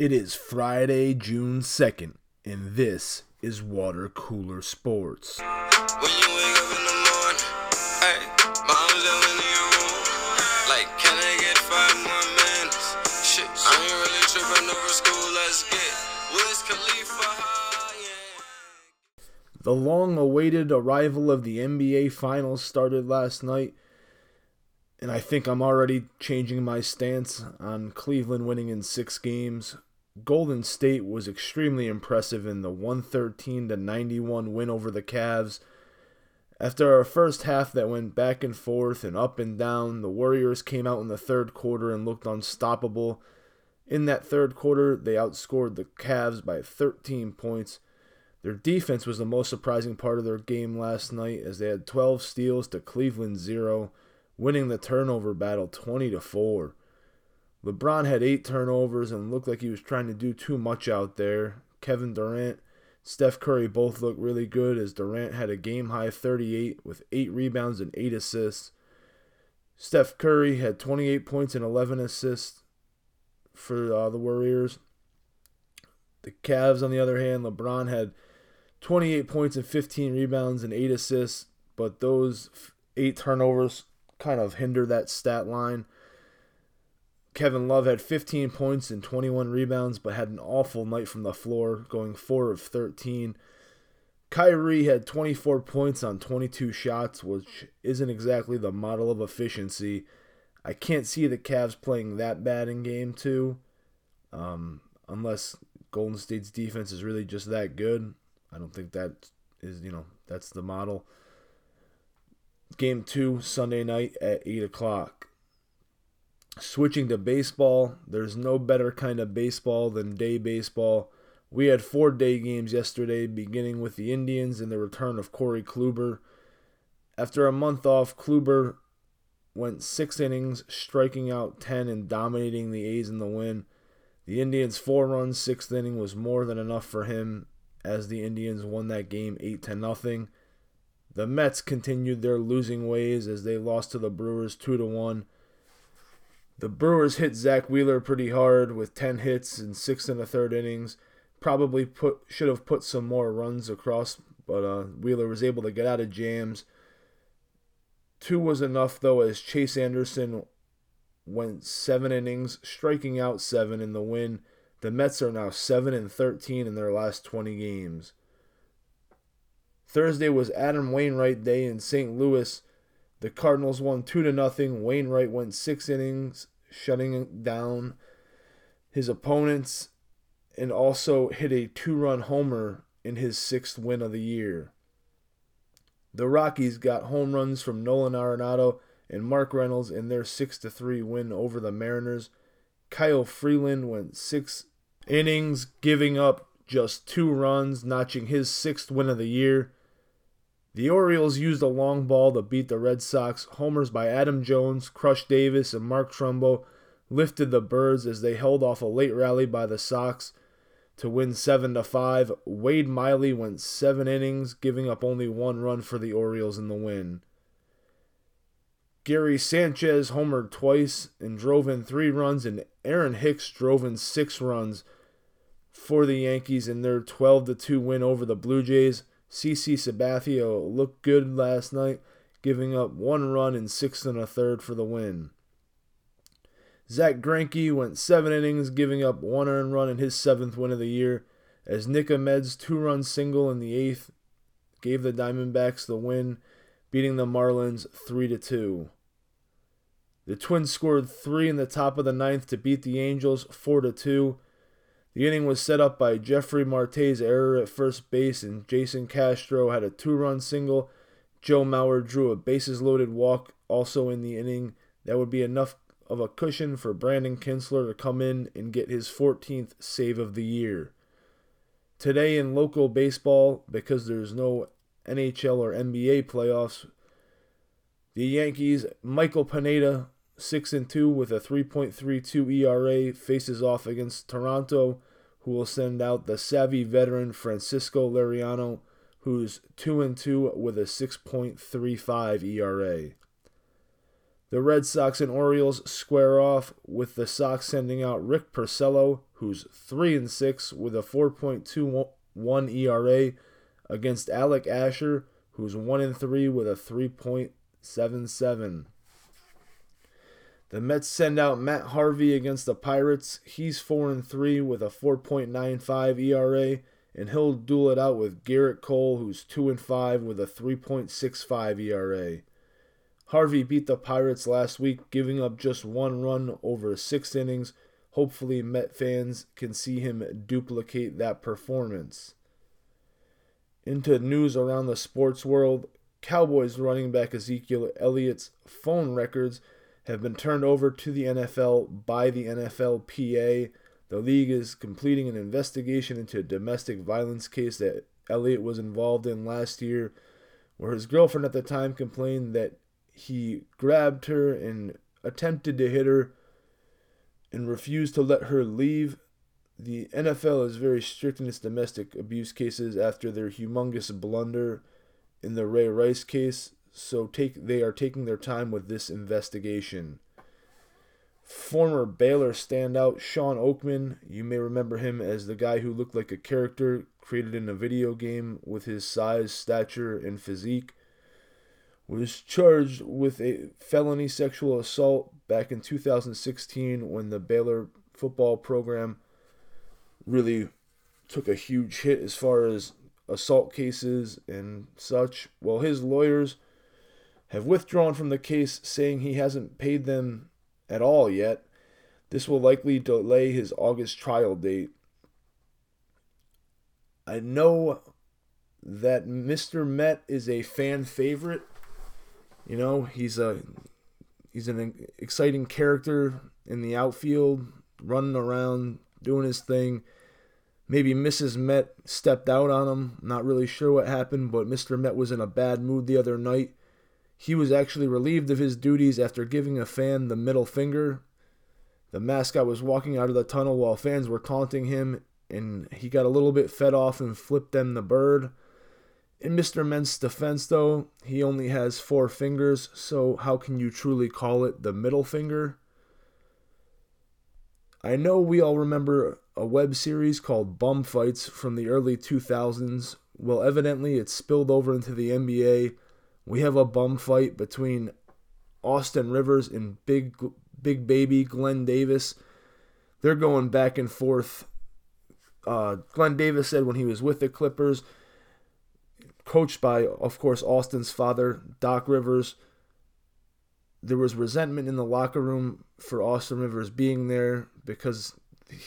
It is Friday, June 2nd, and this is Water Cooler Sports. When you wake up in the morning, hey, mom's in your room. Like, can I get five more minutes? Shit, I ain't really tripping over school. Let's get Wiz Khalifa The long awaited arrival of the NBA Finals started last night, and I think I'm already changing my stance on Cleveland winning in six games. Golden State was extremely impressive in the 113 to 91 win over the Cavs. After a first half that went back and forth and up and down, the Warriors came out in the third quarter and looked unstoppable. In that third quarter, they outscored the Cavs by 13 points. Their defense was the most surprising part of their game last night as they had 12 steals to Cleveland 0, winning the turnover battle 20 to 4. LeBron had 8 turnovers and looked like he was trying to do too much out there. Kevin Durant, Steph Curry both looked really good as Durant had a game high 38 with 8 rebounds and 8 assists. Steph Curry had 28 points and 11 assists for uh, the Warriors. The Cavs, on the other hand, LeBron had 28 points and 15 rebounds and 8 assists, but those 8 turnovers kind of hinder that stat line. Kevin Love had 15 points and 21 rebounds, but had an awful night from the floor, going 4 of 13. Kyrie had 24 points on 22 shots, which isn't exactly the model of efficiency. I can't see the Cavs playing that bad in game two, um, unless Golden State's defense is really just that good. I don't think that is, you know, that's the model. Game two, Sunday night at 8 o'clock. Switching to baseball, there's no better kind of baseball than day baseball. We had four day games yesterday, beginning with the Indians and the return of Corey Kluber. After a month off, Kluber went six innings, striking out 10 and dominating the A's in the win. The Indians' four runs, sixth inning was more than enough for him as the Indians won that game 8 to nothing. The Mets continued their losing ways as they lost to the Brewers 2 to 1. The Brewers hit Zack Wheeler pretty hard with 10 hits and 6 and a third innings. Probably put should have put some more runs across, but uh, Wheeler was able to get out of jams. Two was enough though as Chase Anderson went 7 innings, striking out 7 in the win. The Mets are now 7 and 13 in their last 20 games. Thursday was Adam Wainwright Day in St. Louis. The Cardinals won 2 to nothing. Wainwright went 6 innings, shutting down his opponents and also hit a two-run homer in his 6th win of the year. The Rockies got home runs from Nolan Arenado and Mark Reynolds in their 6 to 3 win over the Mariners. Kyle Freeland went 6 innings, giving up just 2 runs, notching his 6th win of the year. The Orioles used a long ball to beat the Red Sox. Homers by Adam Jones, Crush Davis, and Mark Trumbo lifted the Birds as they held off a late rally by the Sox to win 7 to 5. Wade Miley went 7 innings, giving up only 1 run for the Orioles in the win. Gary Sanchez homered twice and drove in 3 runs and Aaron Hicks drove in 6 runs for the Yankees in their 12 to 2 win over the Blue Jays. CC Sabathia looked good last night, giving up one run in six and a third for the win. Zack Greinke went seven innings, giving up one earned run in his seventh win of the year, as Nick Ahmed's two-run single in the eighth gave the Diamondbacks the win, beating the Marlins three to two. The Twins scored three in the top of the ninth to beat the Angels four to two. The inning was set up by Jefry Marte's error at first base, and Jason Castro had a two run single. Joe Mauer drew a bases loaded walk also in the inning. That would be enough of a cushion for Brandon Kintzler to come in and get his 14th save of the year. Today in local baseball, because there's no NHL or NBA playoffs, the Yankees, Michael Pineda 6 and 2 with a 3.32 ERA faces off against Toronto, who will send out the savvy veteran Francisco Liriano, who's 2 and 2 with a 6.35 ERA. The Red Sox and Orioles square off with the Sox sending out Rick Porcello, who's 3 and 6 with a 4.21 ERA, against Alec Asher, who's 1 and 3 with a 3.77. The Mets send out Matt Harvey against the Pirates. He's 4 and 3 with a 4.95 ERA, and he'll duel it out with Gerrit Cole, who's 2 and 5 with a 3.65 ERA. Harvey beat the Pirates last week, giving up just one run over six innings. Hopefully, Met fans can see him duplicate that performance. Into news around the sports world, Cowboys running back Ezekiel Elliott's phone records have been turned over to the NFL by the NFLPA. The league is completing an investigation into a domestic violence case that Elliott was involved in last year, where his girlfriend at the time complained that he grabbed her and attempted to hit her and refused to let her leave. The NFL is very strict in its domestic abuse cases after their humongous blunder in the Ray Rice case so take they are taking their time with this investigation. Former Baylor standout Shawn Oakman, you may remember him as the guy who looked like a character created in a video game with his size, stature, and physique, was charged with a felony sexual assault back in 2016 when the Baylor football program really took a huge hit as far as assault cases and such. Well, his lawyers have withdrawn from the case, saying he hasn't paid them at all yet. This will likely delay his August trial date. I know that Mr. Met is a fan favorite. You know, he's a he's an exciting character in the outfield, running around, doing his thing. Maybe Mrs. Met stepped out on him. Not really sure what happened, but Mr. Met was in a bad mood the other night he was actually relieved of his duties after giving a fan the middle finger. The mascot was walking out of the tunnel while fans were taunting him, and he got a little bit fed off and flipped them the bird. In Mr. Met's defense, though, he only has four fingers, so how can you truly call it the middle finger? I know we all remember a web series called Bum Fights from the early 2000s. Well, evidently it spilled over into the NBA we have a bum fight between Austin Rivers and Big Big Baby Glen Davis. They're going back and forth. Uh, Glen Davis said when he was with the Clippers, coached by, of course, Austin's father, Doc Rivers, there was resentment in the locker room for Austin Rivers being there because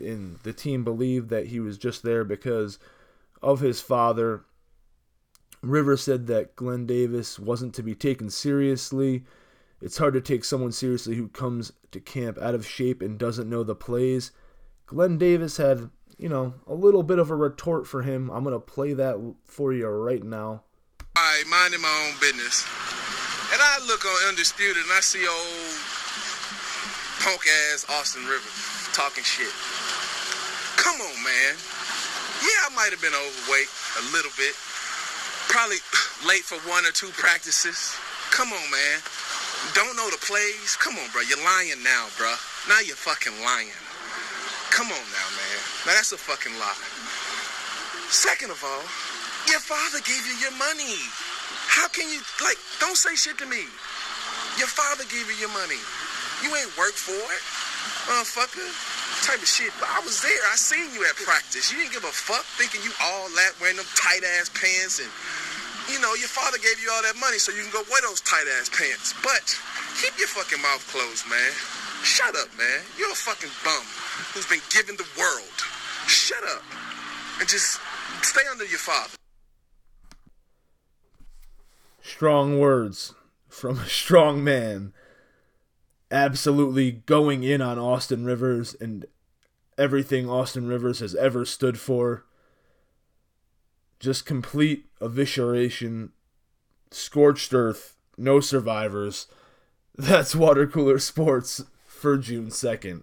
in the team believed that he was just there because of his father River said that Glen Davis wasn't to be taken seriously. It's hard to take someone seriously who comes to camp out of shape and doesn't know the plays. Glen Davis had, you know, a little bit of a retort for him. I'm going to play that for you right now. All right, minding my own business. And I look on Undisputed and I see old punk ass Austin Rivers talking shit. Come on, man. Yeah, I might have been overweight a little bit probably late for one or two practices. Come on, man. Don't know the plays? Come on, bro. You're lying now, bro. Now you're fucking lying. Come on now, man. Now that's a fucking lie. Second of all, your father gave you your money. How can you, like, don't say shit to me. Your father gave you your money. You ain't work for it, motherfucker. Type of shit. But I was there. I seen you at practice. You didn't give a fuck thinking you all that wearing them tight ass pants and you know, your father gave you all that money so you can go wear those tight ass pants. But keep your fucking mouth closed, man. Shut up, man. You're a fucking bum who's been given the world. Shut up. And just stay under your father. Strong words from a strong man. Absolutely going in on Austin Rivers and everything Austin Rivers has ever stood for just complete evisceration, scorched earth, no survivors. That's water cooler sports for June 2nd.